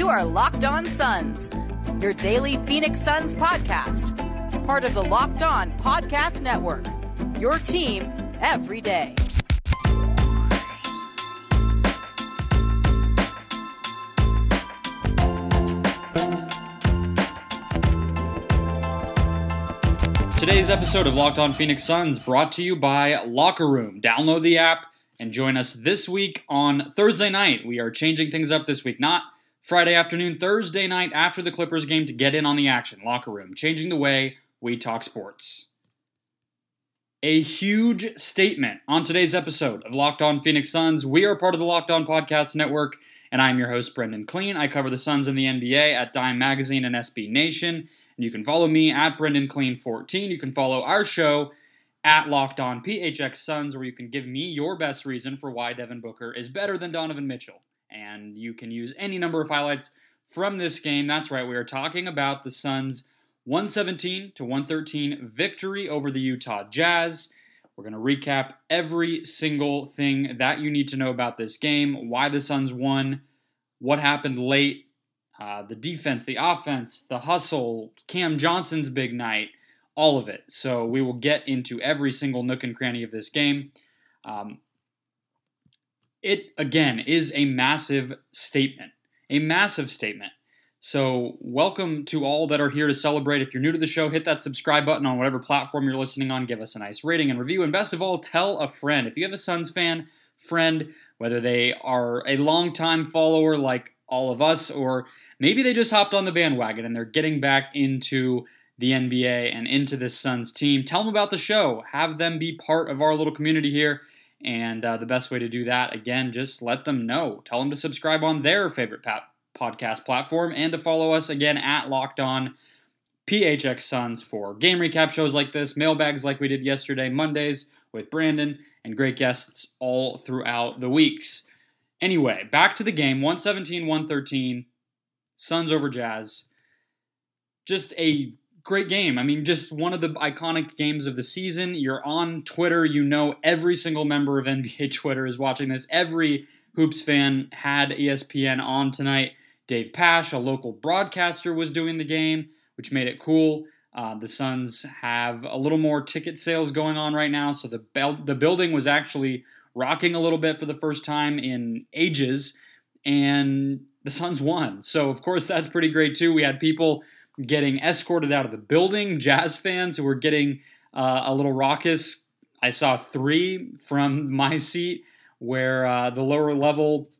You are Locked On Suns, your daily Phoenix Suns podcast, part of the Locked On Podcast Network. Your team every day. Today's episode of Locked On Phoenix Suns brought to you by Locker Room. Download the app and join us this week on Thursday night. We are changing things up this week, not Friday afternoon, Thursday night after the Clippers game to get in on the action. Locker Room, changing the way we talk sports. A huge statement on today's episode of Locked On Phoenix Suns. We are part of the Locked On Podcast Network, and I'm your host, Brendon Kleen. I cover the Suns and the NBA at Dime Magazine and SB Nation. And you can follow me at Brendon Kleen 14. You can follow our show at Locked On PHX Suns, where you can give me your best reason for why Devin Booker is better than Donovan Mitchell. And you can use any number of highlights from this game. That's right, we are talking about the Suns' 117 to 113 victory over the Utah Jazz. We're going to recap every single thing that you need to know about this game, why the Suns won, what happened late, uh, the defense, the offense, the hustle, Cam Johnson's big night, all of it. So we will get into every single nook and cranny of this game. Um, it, again, is a massive statement. A massive statement. So, welcome to all that are here to celebrate. If you're new to the show, hit that subscribe button on whatever platform you're listening on. Give us a nice rating and review. And best of all, tell a friend. If you have a Suns fan, friend, whether they are a longtime follower like all of us, or maybe they just hopped on the bandwagon and they're getting back into the NBA and into this Suns team. Tell them about the show. Have them be part of our little community here. And uh, the best way to do that, again, just let them know. Tell them to subscribe on their favorite podcast platform and to follow us again at Locked On PHX Suns for game recap shows like this, mailbags like we did yesterday, Mondays with Brandon, and great guests all throughout the weeks. Anyway, back to the game 117 113, Suns over Jazz. Just a great game. I mean, just one of the iconic games of the season. You're on Twitter, you know every single member of NBA Twitter is watching this. Every Hoops fan had ESPN on tonight. Dave Pasch, a local broadcaster, was doing the game, which made it cool. Uh, the Suns have a little more ticket sales going on right now, so the bel- the building was actually rocking a little bit for the first time in ages, and the Suns won. So of course that's pretty great too. We had people getting escorted out of the building, Jazz fans who were getting uh, a little raucous. I saw three from my seat where uh, the lower level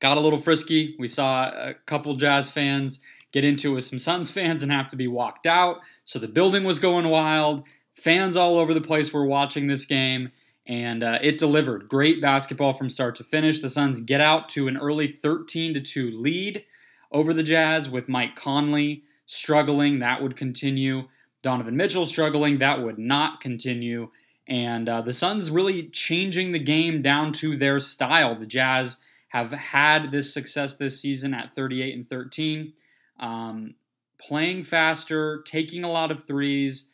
got a little frisky. We saw a couple Jazz fans get into it with some Suns fans and have to be walked out. So the building was going wild. Fans all over the place were watching this game, and uh, it delivered great basketball from start to finish. The Suns get out to an early 13 to 2 lead over the Jazz with Mike Conley struggling. That would continue. Donovan Mitchell struggling. That would not continue. And uh, the Suns really changing the game down to their style. The Jazz have had this success this season at 38 and 13, um, playing faster, taking a lot of threes,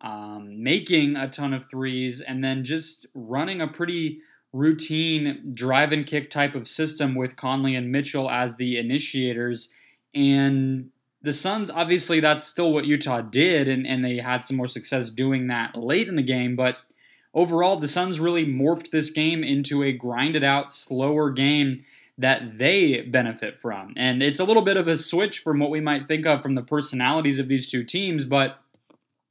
um, making a ton of threes, and then just running a pretty routine drive and kick type of system with Conley and Mitchell as the initiators. And the Suns, obviously, that's still what Utah did, and, and they had some more success doing that late in the game. But overall, the Suns really morphed this game into a grinded out, slower game that they benefit from. And it's a little bit of a switch from what we might think of from the personalities of these two teams, but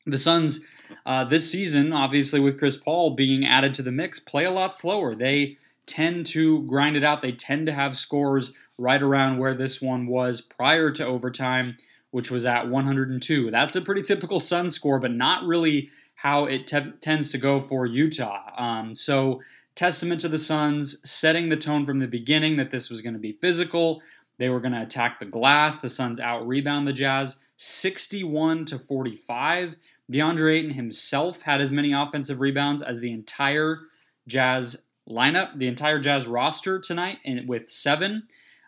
the Suns uh, this season, obviously with Chris Paul being added to the mix, play a lot slower. They tend to grind it out. They tend to have scores right around where this one was prior to overtime, which was at 102. That's a pretty typical Sun score, but not really how it te- tends to go for Utah. Um, so, testament to the Suns setting the tone from the beginning that this was going to be physical. They were going to attack the glass. The Suns out rebound the Jazz 61 to 45. DeAndre Ayton himself had as many offensive rebounds as the entire Jazz lineup, the entire Jazz roster tonight, and with seven.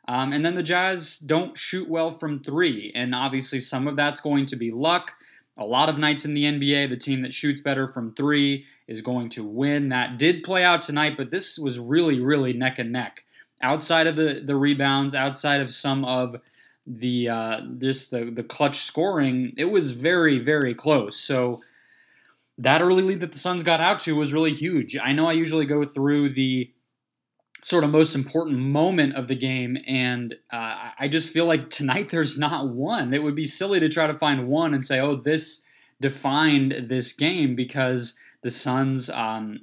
Um, and then the Jazz don't shoot well from three, and obviously some of that's going to be luck. A lot of nights in the NBA, the team that shoots better from three is going to win. That did play out tonight, but this was really, really neck and neck. outside of the the rebounds, outside of some of the uh, just the the clutch scoring, it was very very close. So that early lead that the Suns got out to was really huge. I know I usually go through the sort of most important moment of the game, and uh, I just feel like tonight there's not one. It would be silly to try to find one and say, oh, this defined this game because the Suns um,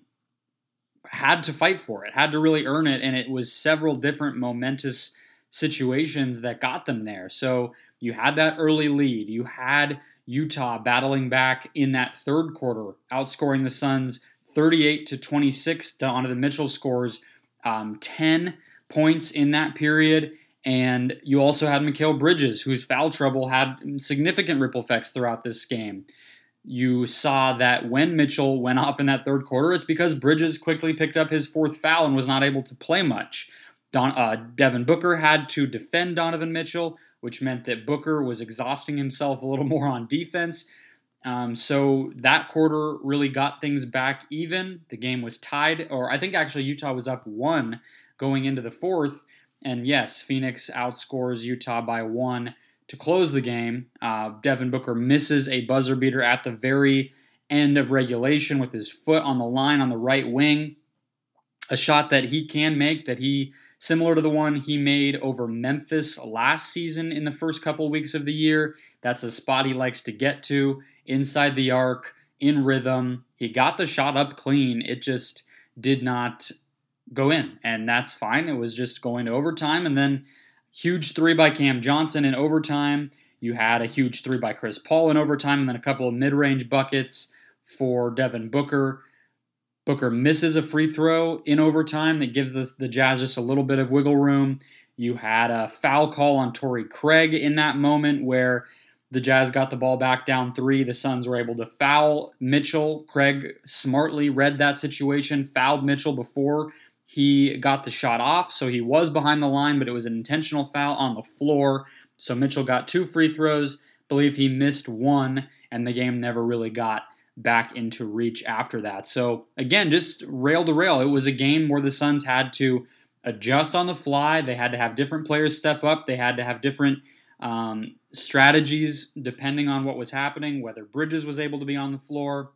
had to fight for it, had to really earn it, and it was several different momentous situations that got them there. So you had that early lead. You had Utah battling back in that third quarter, outscoring the Suns 38 to 26. Donovan Mitchell scores um, 10 points in that period. And you also had Mikal Bridges, whose foul trouble had significant ripple effects throughout this game. You saw that when Mitchell went off in that third quarter, it's because Bridges quickly picked up his fourth foul and was not able to play much. Don, uh, Devin Booker had to defend Donovan Mitchell, which meant that Booker was exhausting himself a little more on defense. Um, so that quarter really got things back even. The game was tied, or I think actually Utah was up one going into the fourth. And yes, Phoenix outscores Utah by one to close the game. Uh, Devin Booker misses a buzzer beater at the very end of regulation with his foot on the line on the right wing a shot that he can make that he similar to the one he made over Memphis last season in the first couple weeks of the year. That's a spot he likes to get to inside the arc in rhythm. He got the shot up clean. It just did not go in, and that's fine. It was just going to overtime and then huge 3 by Cam Johnson in overtime. You had a huge 3 by Chris Paul in overtime and then a couple of mid-range buckets for Devin Booker. Booker misses a free throw in overtime that gives us the Jazz just a little bit of wiggle room. You had a foul call on Torrey Craig in that moment where the Jazz got the ball back down three. The Suns were able to foul Mitchell. Craig smartly read that situation, fouled Mitchell before he got the shot off. So he was behind the line, but it was an intentional foul on the floor. So Mitchell got two free throws. Believe he missed one, and the game never really got back into reach after that. So again, just rail to rail. It was a game where the Suns had to adjust on the fly. They had to have different players step up. They had to have different um, strategies depending on what was happening, whether Bridges was able to be on the floor.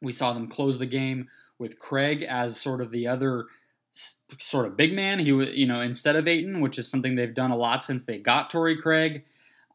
We saw them close the game with Craig as sort of the other sort of big man. He was, you know, instead of Ayton, which is something they've done a lot since they got Torrey Craig.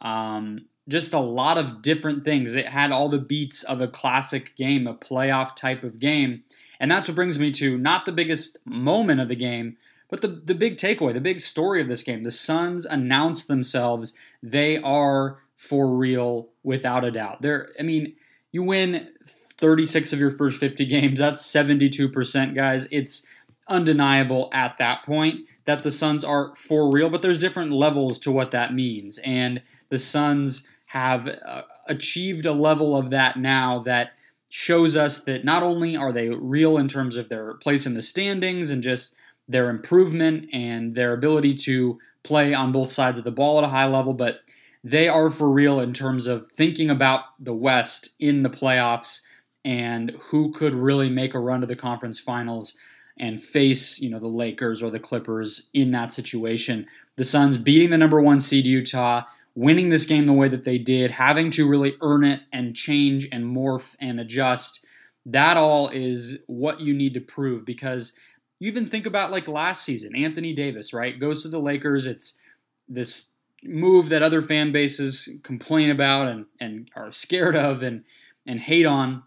Um, just a lot of different things. It had all the beats of a classic game, a playoff type of game. And that's what brings me to not the biggest moment of the game, but the, the big takeaway, the big story of this game. The Suns announced themselves. They are for real without a doubt. They're, I mean, you win 36 of your first 50 games. That's 72%, guys. It's undeniable at that point that the Suns are for real, but there's different levels to what that means. And the Suns have uh, achieved a level of that now that shows us that not only are they real in terms of their place in the standings and just their improvement and their ability to play on both sides of the ball at a high level, but they are for real in terms of thinking about the West in the playoffs and who could really make a run to the conference finals and face, you know, the Lakers or the Clippers in that situation. The Suns beating the number 1 seed Utah winning this game the way that they did, having to really earn it and change and morph and adjust, that all is what you need to prove because you even think about like last season, Anthony Davis, right? Goes to the Lakers. It's this move that other fan bases complain about and, and are scared of and, and hate on.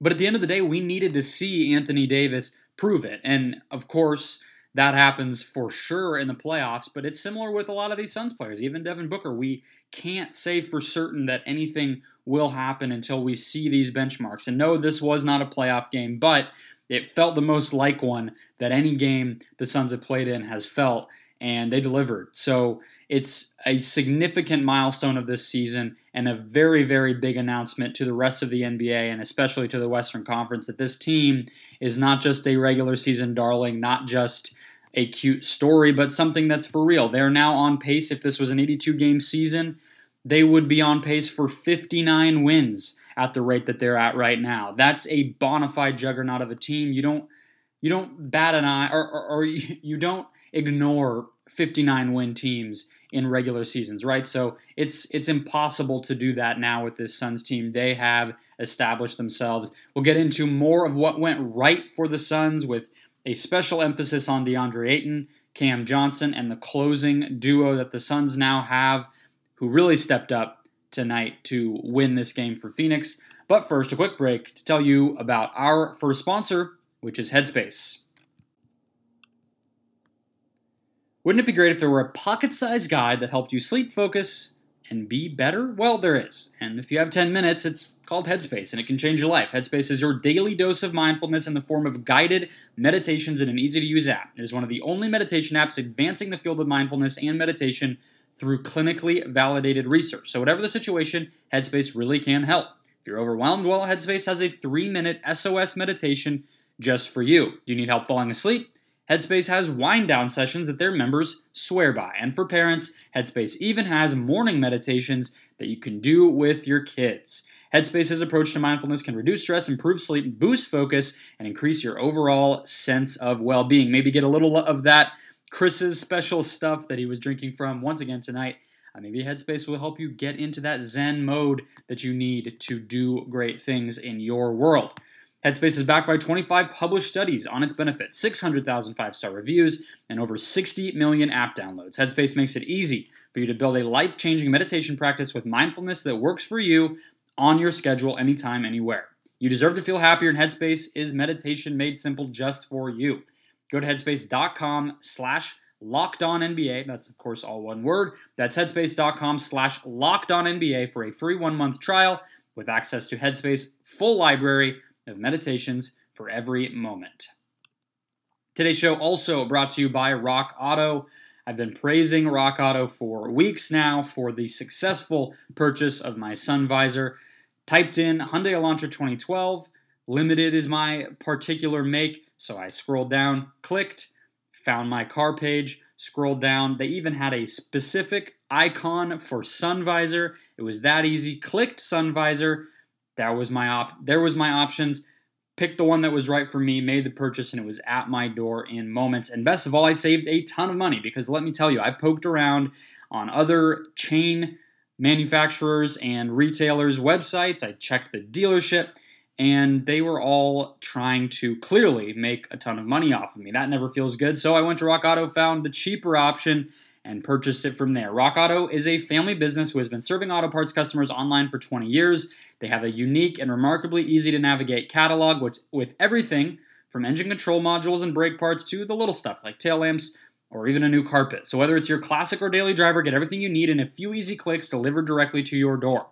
But at the end of the day, we needed to see Anthony Davis prove it. And of course, that happens for sure in the playoffs, but it's similar with a lot of these Suns players, even Devin Booker. We can't say for certain that anything will happen until we see these benchmarks. And no, this was not a playoff game, but it felt the most like one that any game the Suns have played in has felt, and they delivered. So it's a significant milestone of this season and a very, very big announcement to the rest of the NBA and especially to the Western Conference that this team is not just a regular season darling, not just a cute story, but something that's for real. They're now on pace. If this was an 82 game season, they would be on pace for 59 wins at the rate that they're at right now. That's a bona fide juggernaut of a team. You don't you don't bat an eye or, or, or you don't ignore 59 win teams in regular seasons, right? So it's it's impossible to do that now with this Suns team. They have established themselves. We'll get into more of what went right for the Suns with a special emphasis on DeAndre Ayton, Cam Johnson, and the closing duo that the Suns now have, who really stepped up tonight to win this game for Phoenix. But first, a quick break to tell you about our first sponsor, which is Headspace. Wouldn't it be great if there were a pocket sized guide that helped you sleep, focus, and be better? Well, there is. And if you have 10 minutes, it's called Headspace and it can change your life. Headspace is your daily dose of mindfulness in the form of guided meditations in an easy to use app. It is one of the only meditation apps advancing the field of mindfulness and meditation through clinically validated research. So, whatever the situation, Headspace really can help. If you're overwhelmed, well, Headspace has a three minute SOS meditation just for you. You need help falling asleep? Headspace has wind down sessions that their members swear by. And for parents, Headspace even has morning meditations that you can do with your kids. Headspace's approach to mindfulness can reduce stress, improve sleep, boost focus, and increase your overall sense of well being. Maybe get a little of that Chris's special stuff that he was drinking from once again tonight. Uh, maybe Headspace will help you get into that Zen mode that you need to do great things in your world. Headspace is backed by 25 published studies on its benefits, 600,000 five star reviews, and over 60 million app downloads. Headspace makes it easy for you to build a life changing meditation practice with mindfulness that works for you on your schedule, anytime, anywhere. You deserve to feel happier, and Headspace is meditation made simple just for you. Go to headspace.com slash locked on NBA. That's, of course, all one word. That's headspace.com slash locked on NBA for a free one month trial with access to Headspace full library of meditations for every moment. Today's show also brought to you by Rock Auto. I've been praising Rock Auto for weeks now for the successful purchase of my sun visor. Typed in Hyundai Elantra 2012. Limited is my particular make, so I scrolled down, clicked, found my car page, scrolled down. They even had a specific icon for sun visor. It was that easy. Clicked sun visor, that was my op. There was my options. Picked the one that was right for me, made the purchase, and it was at my door in moments. And best of all, I saved a ton of money because let me tell you, I poked around on other chain manufacturers and retailers' websites. I checked the dealership, and they were all trying to clearly make a ton of money off of me. That never feels good. So I went to Rock Auto, found the cheaper option, and purchased it from there. Rock Auto is a family business who has been serving auto parts customers online for 20 years. They have a unique and remarkably easy to navigate catalog which, with everything from engine control modules and brake parts to the little stuff like tail lamps or even a new carpet. So whether it's your classic or daily driver, get everything you need in a few easy clicks delivered directly to your door.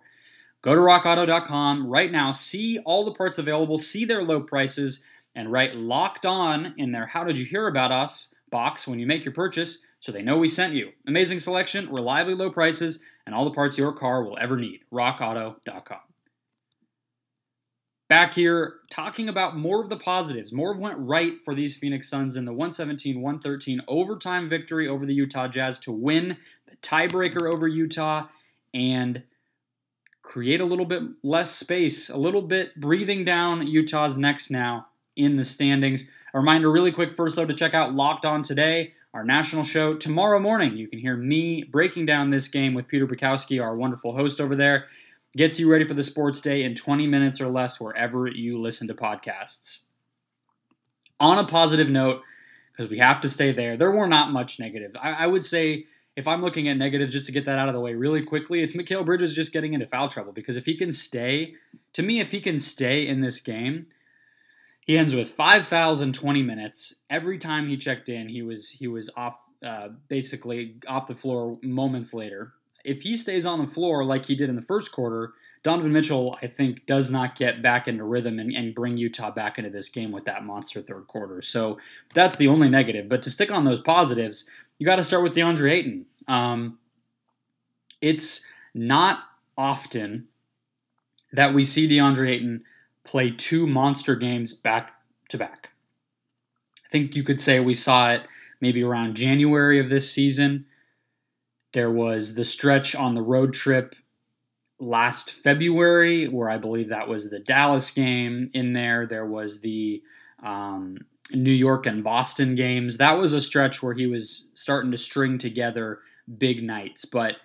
Go to rockauto.com right now, see all the parts available, see their low prices, and write locked on in their How Did You Hear About Us box when you make your purchase so they know we sent you. Amazing selection, reliably low prices, and all the parts your car will ever need. RockAuto.com. Back here, talking about more of the positives. More of went right for these Phoenix Suns in the 117 113 overtime victory over the Utah Jazz to win the tiebreaker over Utah and create a little bit less space, a little bit breathing down Utah's necks now in the standings. A reminder, really quick, first though, to check out Locked On Today our national show tomorrow morning. You can hear me breaking down this game with Peter Bukowski, our wonderful host over there. Gets you ready for the sports day in 20 minutes or less wherever you listen to podcasts. On a positive note, because we have to stay there, there were not much negative. I, I, would say if I'm looking at negatives, just to get that out of the way really quickly, it's Mikal Bridges just getting into foul trouble. Because if he can stay, to me, if he can stay in this game, he ends with five fouls in 20 minutes. Every time he checked in, he was he was off uh, basically off the floor moments later. If he stays on the floor like he did in the first quarter, Donovan Mitchell, I think, does not get back into rhythm and, and bring Utah back into this game with that monster third quarter. So that's the only negative. But to stick on those positives, you got to start with DeAndre Ayton. Um, it's not often that we see DeAndre Ayton play two monster games back to back. I think you could say we saw it maybe around January of this season. There was the stretch on the road trip last February, where I believe that was the Dallas game in there. There was the um, New York and Boston games. That was a stretch where he was starting to string together big nights, but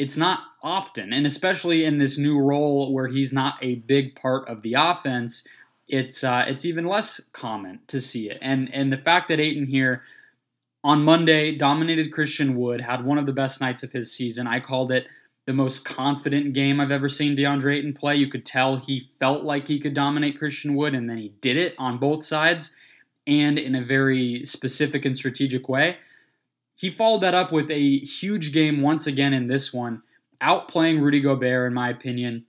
it's not often, and especially in this new role where he's not a big part of the offense, it's uh, it's even less common to see it. And and the fact that Ayton here on Monday dominated Christian Wood, had one of the best nights of his season. I called it the most confident game I've ever seen DeAndre Ayton play. You could tell he felt like he could dominate Christian Wood, and then he did it on both sides and in a very specific and strategic way. He followed that up with a huge game once again in this one, outplaying Rudy Gobert, in my opinion,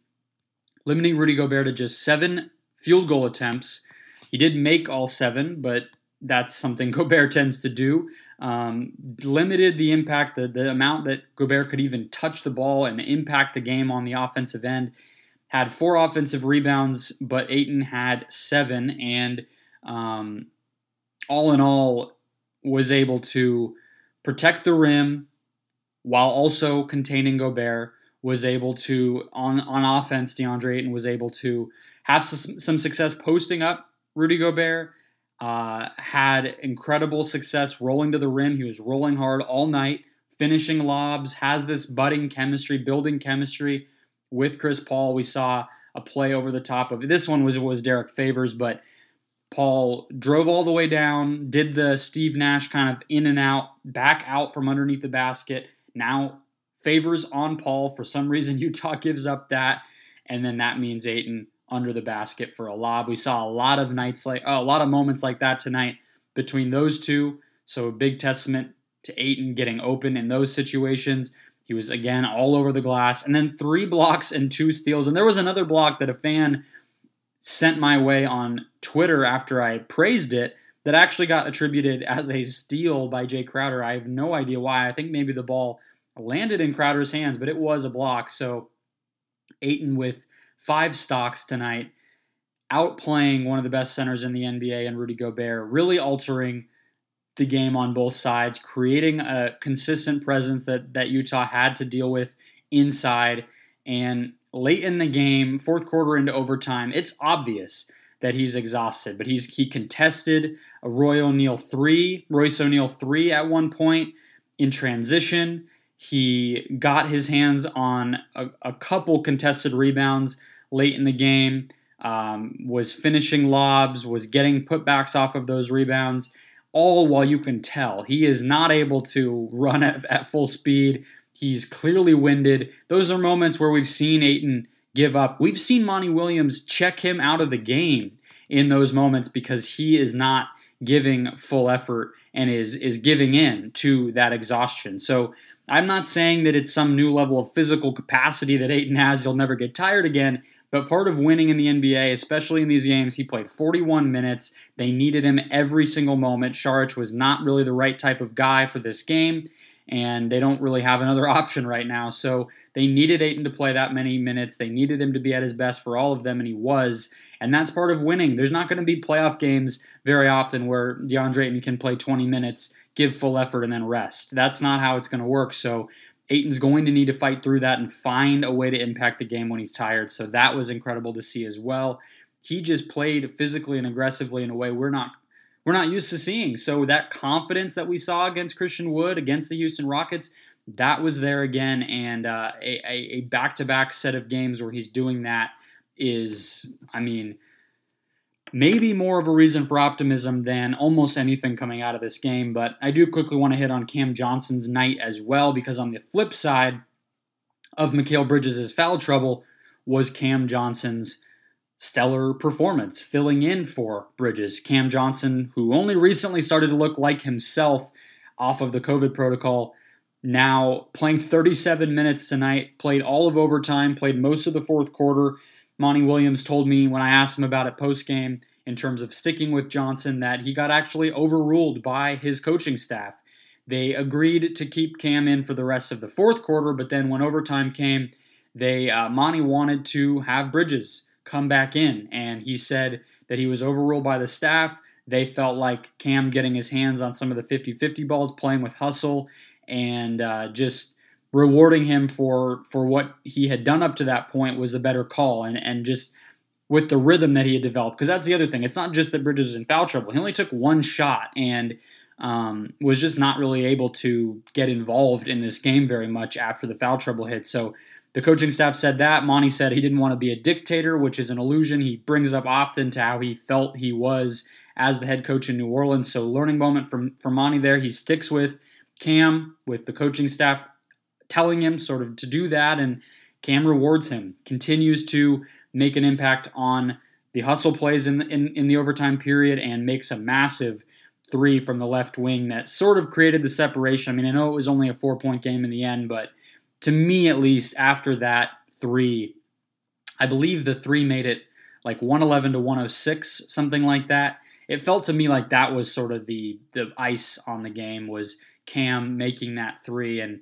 limiting Rudy Gobert to just seven field goal attempts. He did make all seven, but that's something Gobert tends to do. Um, limited the impact, the, the amount that Gobert could even touch the ball and impact the game on the offensive end. Had four offensive rebounds, but Ayton had seven, and um, all in all, was able to protect the rim while also containing Gobert. Was able to on on offense, DeAndre Ayton was able to have some, some success posting up Rudy Gobert uh, had incredible success rolling to the rim. He was rolling hard all night, finishing lobs, has this budding chemistry, building chemistry with Chris Paul. We saw a play over the top of this one was was Derrick Favors, but Paul drove all the way down, did the Steve Nash kind of in and out, back out from underneath the basket. Now Favors on Paul. For some reason, Utah gives up that, and then that means Ayton under the basket for a lob. We saw a lot of nights like uh, a lot of moments like that tonight between those two. So a big testament to Ayton getting open in those situations. He was again all over the glass, and then three blocks and two steals. And there was another block that a fan sent my way on Twitter after I praised it that actually got attributed as a steal by Jae Crowder. I have no idea why. I think maybe the ball landed in Crowder's hands, but it was a block. So Ayton with five stocks tonight, outplaying one of the best centers in the NBA and Rudy Gobert, really altering the game on both sides, creating a consistent presence that, that Utah had to deal with inside. And late in the game, fourth quarter into overtime, it's obvious that he's exhausted, but he's he contested a Roy O'Neale three, Royce O'Neale three at one point in transition. He got his hands on a, a couple contested rebounds late in the game, um, was finishing lobs, was getting putbacks off of those rebounds, all while you can tell he is not able to run at, at full speed. He's clearly winded. Those are moments where we've seen Ayton give up. We've seen Monty Williams check him out of the game in those moments because he is not giving full effort and is is giving in to that exhaustion. So I'm not saying that it's some new level of physical capacity that Ayton has. He'll never get tired again. But part of winning in the NBA, especially in these games, he played 41 minutes. They needed him every single moment. Saric was not really the right type of guy for this game, and they don't really have another option right now. So they needed Ayton to play that many minutes. They needed him to be at his best for all of them, and he was. And that's part of winning. There's not going to be playoff games very often where DeAndre Ayton can play 20 minutes, give full effort, and then rest. That's not how it's going to work. So Ayton's going to need to fight through that and find a way to impact the game when he's tired. So that was incredible to see as well. He just played physically and aggressively in a way we're not we're not used to seeing. So that confidence that we saw against Christian Wood against the Houston Rockets, that was there again. And uh, a, a back-to-back set of games where he's doing that is, I mean, maybe more of a reason for optimism than almost anything coming out of this game. But I do quickly want to hit on Cam Johnson's night as well, because on the flip side of Mikal Bridges' foul trouble was Cam Johnson's stellar performance, filling in for Bridges. Cam Johnson, who only recently started to look like himself off of the COVID protocol, now playing 37 minutes tonight, played all of overtime, played most of the fourth quarter, Monty Williams told me when I asked him about it post game in terms of sticking with Johnson that he got actually overruled by his coaching staff. They agreed to keep Cam in for the rest of the fourth quarter, but then when overtime came, they uh, Monty wanted to have Bridges come back in, and he said that he was overruled by the staff. They felt like Cam getting his hands on some of the 50 50 balls, playing with hustle, and uh, just rewarding him for for what he had done up to that point was a better call and and just with the rhythm that he had developed. Because that's the other thing. It's not just that Bridges was in foul trouble. He only took one shot and um, was just not really able to get involved in this game very much after the foul trouble hit. So the coaching staff said that. Monty said he didn't want to be a dictator, which is an illusion he brings up often to how he felt he was as the head coach in New Orleans. So learning moment from, from Monty there. He sticks with Cam, with the coaching staff telling him sort of to do that, and Cam rewards him, continues to make an impact on the hustle plays in, in, in the overtime period, and makes a massive three from the left wing that sort of created the separation. I mean, I know it was only a four point game in the end, but to me at least, after that three, I believe the three made it like 111 to 106, something like that. It felt to me like that was sort of the the ice on the game was Cam making that three and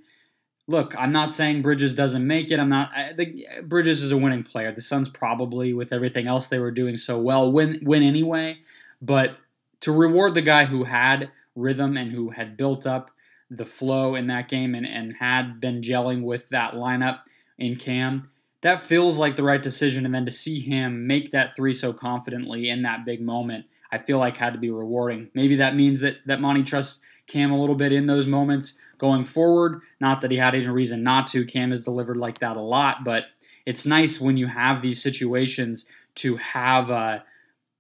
look, I'm not saying Bridges doesn't make it. I'm not. I, the, Bridges is a winning player. The Suns probably, with everything else they were doing so well, win win anyway. But to reward the guy who had rhythm and who had built up the flow in that game and, and had been gelling with that lineup in Cam, that feels like the right decision. And then to see him make that three so confidently in that big moment, I feel like had to be rewarding. Maybe that means that that Monty trusts Cam a little bit in those moments going forward. Not that he had any reason not to. Cam has delivered like that a lot, but it's nice when you have these situations to have uh,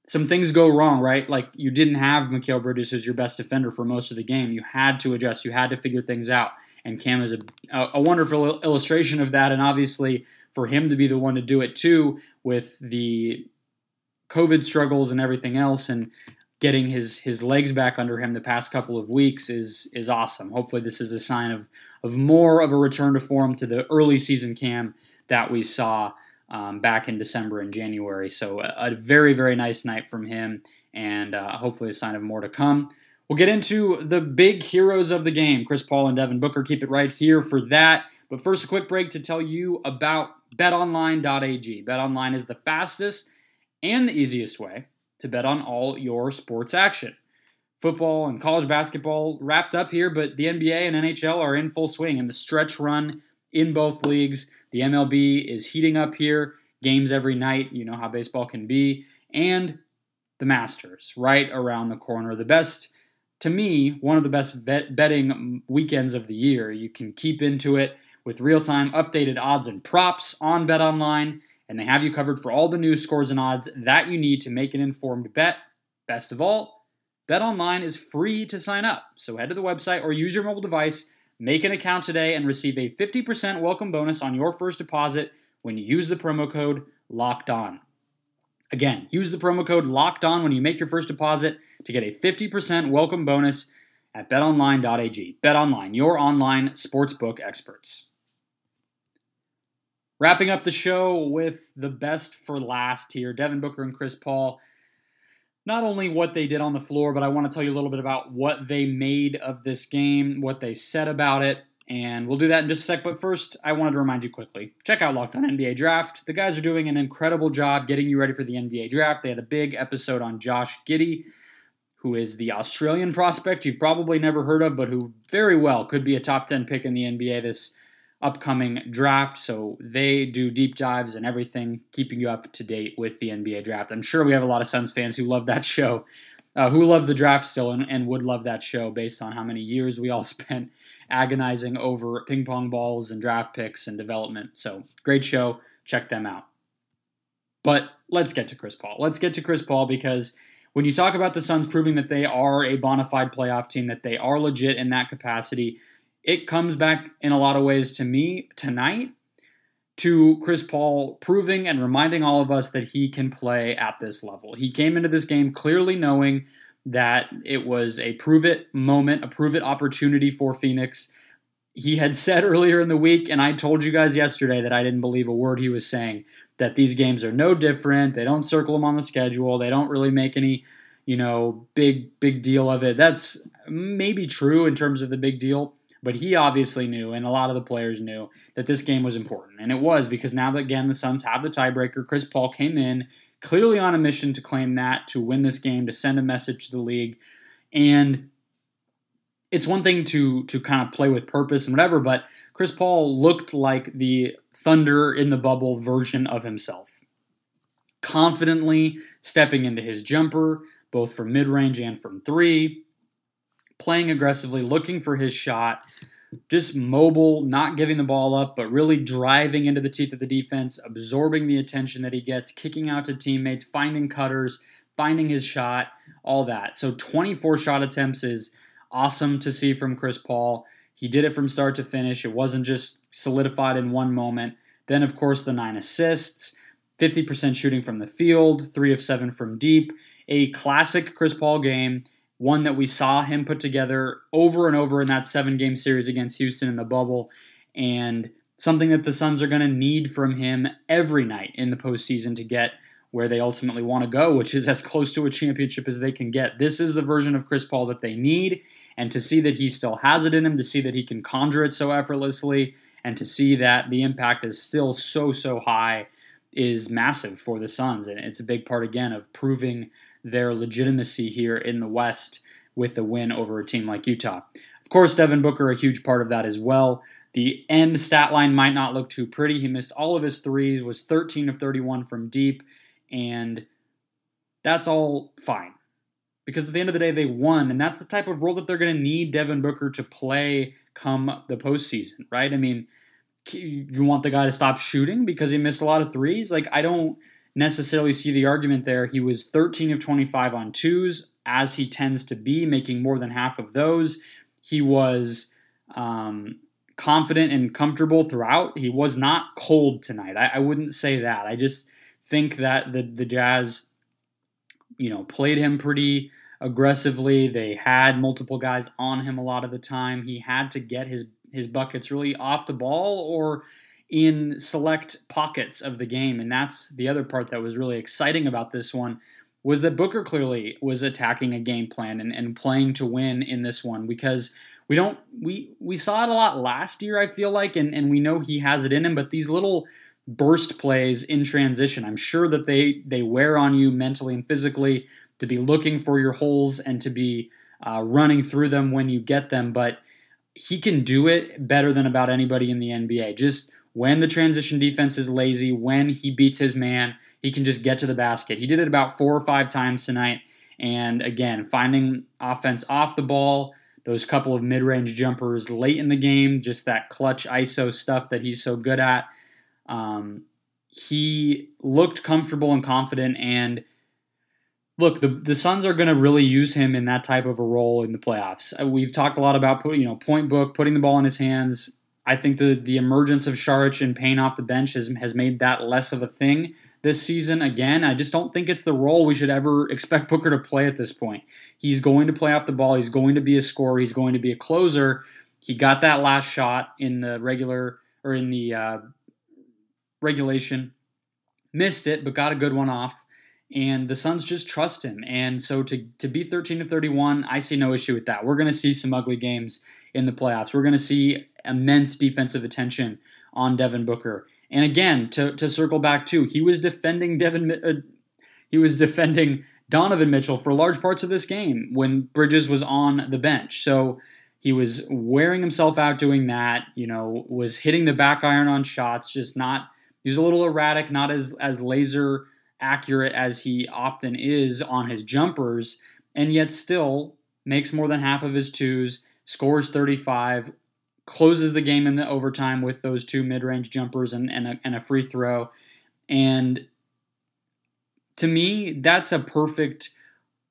some things go wrong, right? Like you didn't have Mikal Bridges as your best defender for most of the game. You had to adjust. You had to figure things out. And Cam is a, a wonderful illustration of that. And obviously, for him to be the one to do it too, with the COVID struggles and everything else, and getting his his legs back under him the past couple of weeks is is awesome. Hopefully, this is a sign of of more of a return to form to the early season Cam that we saw um, back in December and January. So a, a, very very nice night from him, and uh, hopefully a sign of more to come. We'll get into the big heroes of the game, Chris Paul and Devin Booker. Keep it right here for that. But first, a quick break to tell you about BetOnline.ag. BetOnline is the fastest and the easiest way to bet on all your sports action. Football and college basketball wrapped up here, but the NBA and NHL are in full swing, and the stretch run in both leagues. The MLB is heating up here, games every night. You know how baseball can be. And the Masters right around the corner. The best, to me, one of the best betting weekends of the year. You can keep into it with real time updated odds and props on Bet Online and they have you covered for all the news, scores, and odds that you need to make an informed bet. Best of all, BetOnline is free to sign up. So head to the website or use your mobile device, make an account today, and receive a 50% welcome bonus on your first deposit when you use the promo code LOCKED ON. Again, use the promo code LOCKED ON when you make your first deposit to get a 50% welcome bonus at betonline.ag. BetOnline, your online sportsbook experts. Wrapping up the show with the best for last here Devin Booker and Chris Paul. Not only what they did on the floor, but I want to tell you a little bit about what they made of this game, what they said about it, and we'll do that in just a sec. But first, I wanted to remind you quickly check out Locked On NBA Draft. The guys are doing an incredible job getting you ready for the NBA Draft. They had a big episode on Josh Giddey, who is the Australian prospect you've probably never heard of, but who very well could be a top 10 pick in the NBA this upcoming draft. So they do deep dives and everything, keeping you up to date with the NBA draft. I'm sure we have a lot of Suns fans who love that show, uh, who love the draft still and, and, would love that show based on how many years we all spent agonizing over ping pong balls and draft picks and development. So great show. Check them out. But let's get to Chris Paul. Let's get to Chris Paul because when you talk about the Suns proving that they are a bona fide playoff team, that they are legit in that capacity, it comes back in a lot of ways to me tonight to Chris Paul proving and reminding all of us that he can play at this level. He came into this game clearly knowing that it was a prove it moment, a prove it opportunity for Phoenix. He had said earlier in the week, and I told you guys yesterday that I didn't believe a word he was saying, that these games are no different. They don't circle them on the schedule. They don't really make any, you know, big, big deal of it. That's maybe true in terms of the big deal. But he obviously knew, and a lot of the players knew, that this game was important. And it was because now that, again, the Suns have the tiebreaker, Chris Paul came in clearly on a mission to claim that, to win this game, to send a message to the league. And it's one thing to to kind of play with purpose and whatever, but Chris Paul looked like the Thunder in the bubble version of himself. confidently stepping into his jumper, both from mid range and from three, playing aggressively, looking for his shot, just mobile, not giving the ball up, but really driving into the teeth of the defense, absorbing the attention that he gets, kicking out to teammates, finding cutters, finding his shot, all that. So 24 shot attempts is awesome to see from Chris Paul. He did it from start to finish. It wasn't just solidified in one moment. Then, of course, the nine assists, 50% shooting from the field, three of seven from deep. A classic Chris Paul game, one that we saw him put together over and over in that seven game series against Houston in the bubble, and something that the Suns are going to need from him every night in the postseason to get where they ultimately want to go, which is as close to a championship as they can get. This is the version of Chris Paul that they need, and to see that he still has it in him, to see that he can conjure it so effortlessly, and to see that the impact is still so, so high is massive for the Suns. And it's a big part, again, of proving their legitimacy here in the West with a win over a team like Utah. Of course, Devin Booker, a huge part of that as well. The end stat line might not look too pretty. He missed all of his threes, was 13 of 31 from deep, and that's all fine. Because at the end of the day, they won, and that's the type of role that they're going to need Devin Booker to play come the postseason, right? I mean, you want the guy to stop shooting because he missed a lot of threes? Like, I don't necessarily see the argument there. He was 13 of 25 on twos, as he tends to be, making more than half of those. He was um, confident and comfortable throughout. He was not cold tonight. I, I wouldn't say that. I just think that the the Jazz, you know, played him pretty aggressively. They had multiple guys on him a lot of the time. He had to get his his buckets really off the ball or in select pockets of the game. And that's the other part that was really exciting about this one was that Booker clearly was attacking a game plan and, and playing to win in this one because we don't we we saw it a lot last year, I feel like, and, and we know he has it in him, but these little burst plays in transition, I'm sure that they they wear on you mentally and physically to be looking for your holes and to be uh, running through them when you get them. But he can do it better than about anybody in the NBA. Just when the transition defense is lazy, when he beats his man, he can just get to the basket. He did it about four or five times tonight. And again, finding offense off the ball, those couple of mid range jumpers late in the game, just that clutch ISO stuff that he's so good at. Um, he looked comfortable and confident. And look, the, the Suns are going to really use him in that type of a role in the playoffs. Uh, we've talked a lot about put, you know point book, putting the ball in his hands, I think the the emergence of Saric and Payne off the bench has has made that less of a thing this season. Again, I just don't think it's the role we should ever expect Booker to play at this point. He's going to play off the ball. He's going to be a scorer. He's going to be a closer. He got that last shot in the regular or in the uh, regulation, missed it, but got a good one off. And the Suns just trust him. And so to, to be 13 of 31, I see no issue with that. We're going to see some ugly games in the playoffs. We're going to see immense defensive attention on Devin Booker. And again, to, to circle back to, he was defending Devin. Uh, he was defending Donovan Mitchell for large parts of this game when Bridges was on the bench. So he was wearing himself out doing that. You know, was hitting the back iron on shots, just not. He was a little erratic, not as as laser accurate as he often is on his jumpers, and yet still makes more than half of his twos, scores 35, closes the game in the overtime with those two mid-range jumpers and, and, a, and a free throw. And to me, that's a perfect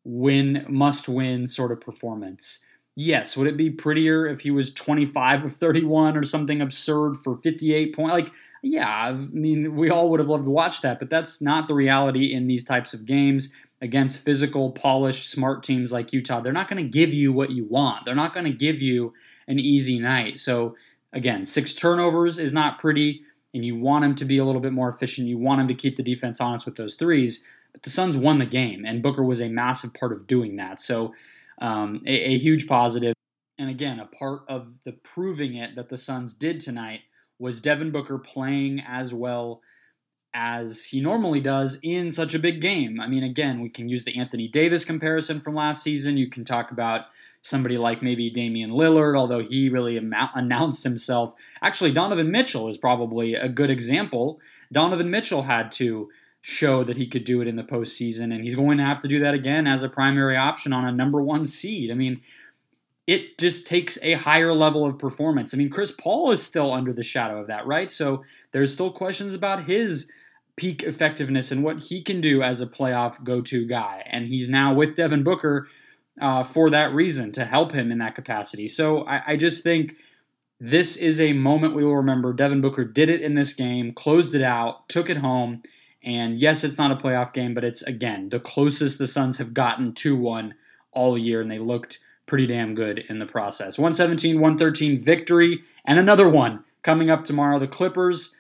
win, must win sort of performance. Yes, would it be prettier if he was 25 of 31 or something absurd for 58 points? Like, yeah, I mean, we all would have loved to watch that, but that's not the reality in these types of games against physical, polished, smart teams like Utah. They're not going to give you what you want. They're not going to give you an easy night. So, again, six turnovers is not pretty, and you want him to be a little bit more efficient. You want him to keep the defense honest with those threes. But the Suns won the game, and Booker was a massive part of doing that. So, um, a, a huge positive. And again, a part of the proving it that the Suns did tonight was Devin Booker playing as well as he normally does in such a big game. I mean, again, we can use the Anthony Davis comparison from last season. You can talk about somebody like maybe Damian Lillard, although he really am- announced himself. Actually, Donovan Mitchell is probably a good example. Donovan Mitchell had to show that he could do it in the postseason, and he's going to have to do that again as a primary option on a number one seed. I mean, it just takes a higher level of performance. I mean, Chris Paul is still under the shadow of that, right? So there's still questions about his peak effectiveness and what he can do as a playoff go to guy. And he's now with Devin Booker uh, for that reason to help him in that capacity. So I, I just think this is a moment we will remember. Devin Booker did it in this game, closed it out, took it home. And yes, it's not a playoff game, but it's, again, the closest the Suns have gotten to one all year, and they looked pretty damn good in the process. 117 113 victory, and another one coming up tomorrow. The Clippers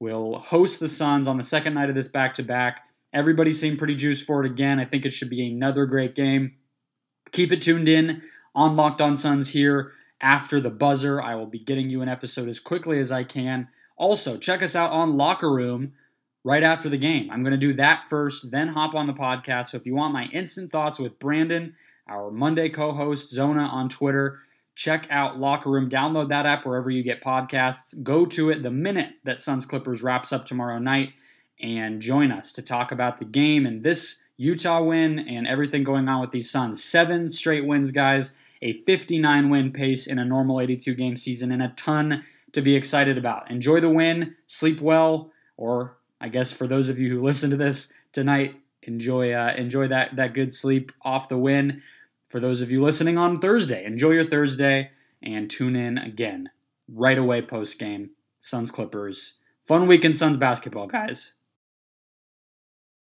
will host the Suns on the second night of this back to back. Everybody seemed pretty juiced for it again. I think it should be another great game. Keep it tuned in on Locked On Suns here after the buzzer. I will be getting you an episode as quickly as I can. Also, check us out on Locker Room right after the game. I'm going to do that first, then hop on the podcast. So if you want my instant thoughts with Brandon, our Monday co host, Zona on Twitter, check out Locker Room. Download that app wherever you get podcasts. Go to it the minute that Suns Clippers wraps up tomorrow night and join us to talk about the game and this Utah win and everything going on with these Suns. Seven straight wins, guys, a 59 win pace in a normal 82 game season, and a ton to be excited about. Enjoy the win, sleep well, or I guess for those of you who listen to this tonight, enjoy uh, enjoy that that good sleep off the win for those of you listening on Thursday, enjoy your Thursday and tune in again right away post game. Suns Clippers. Fun weekend Suns basketball, guys.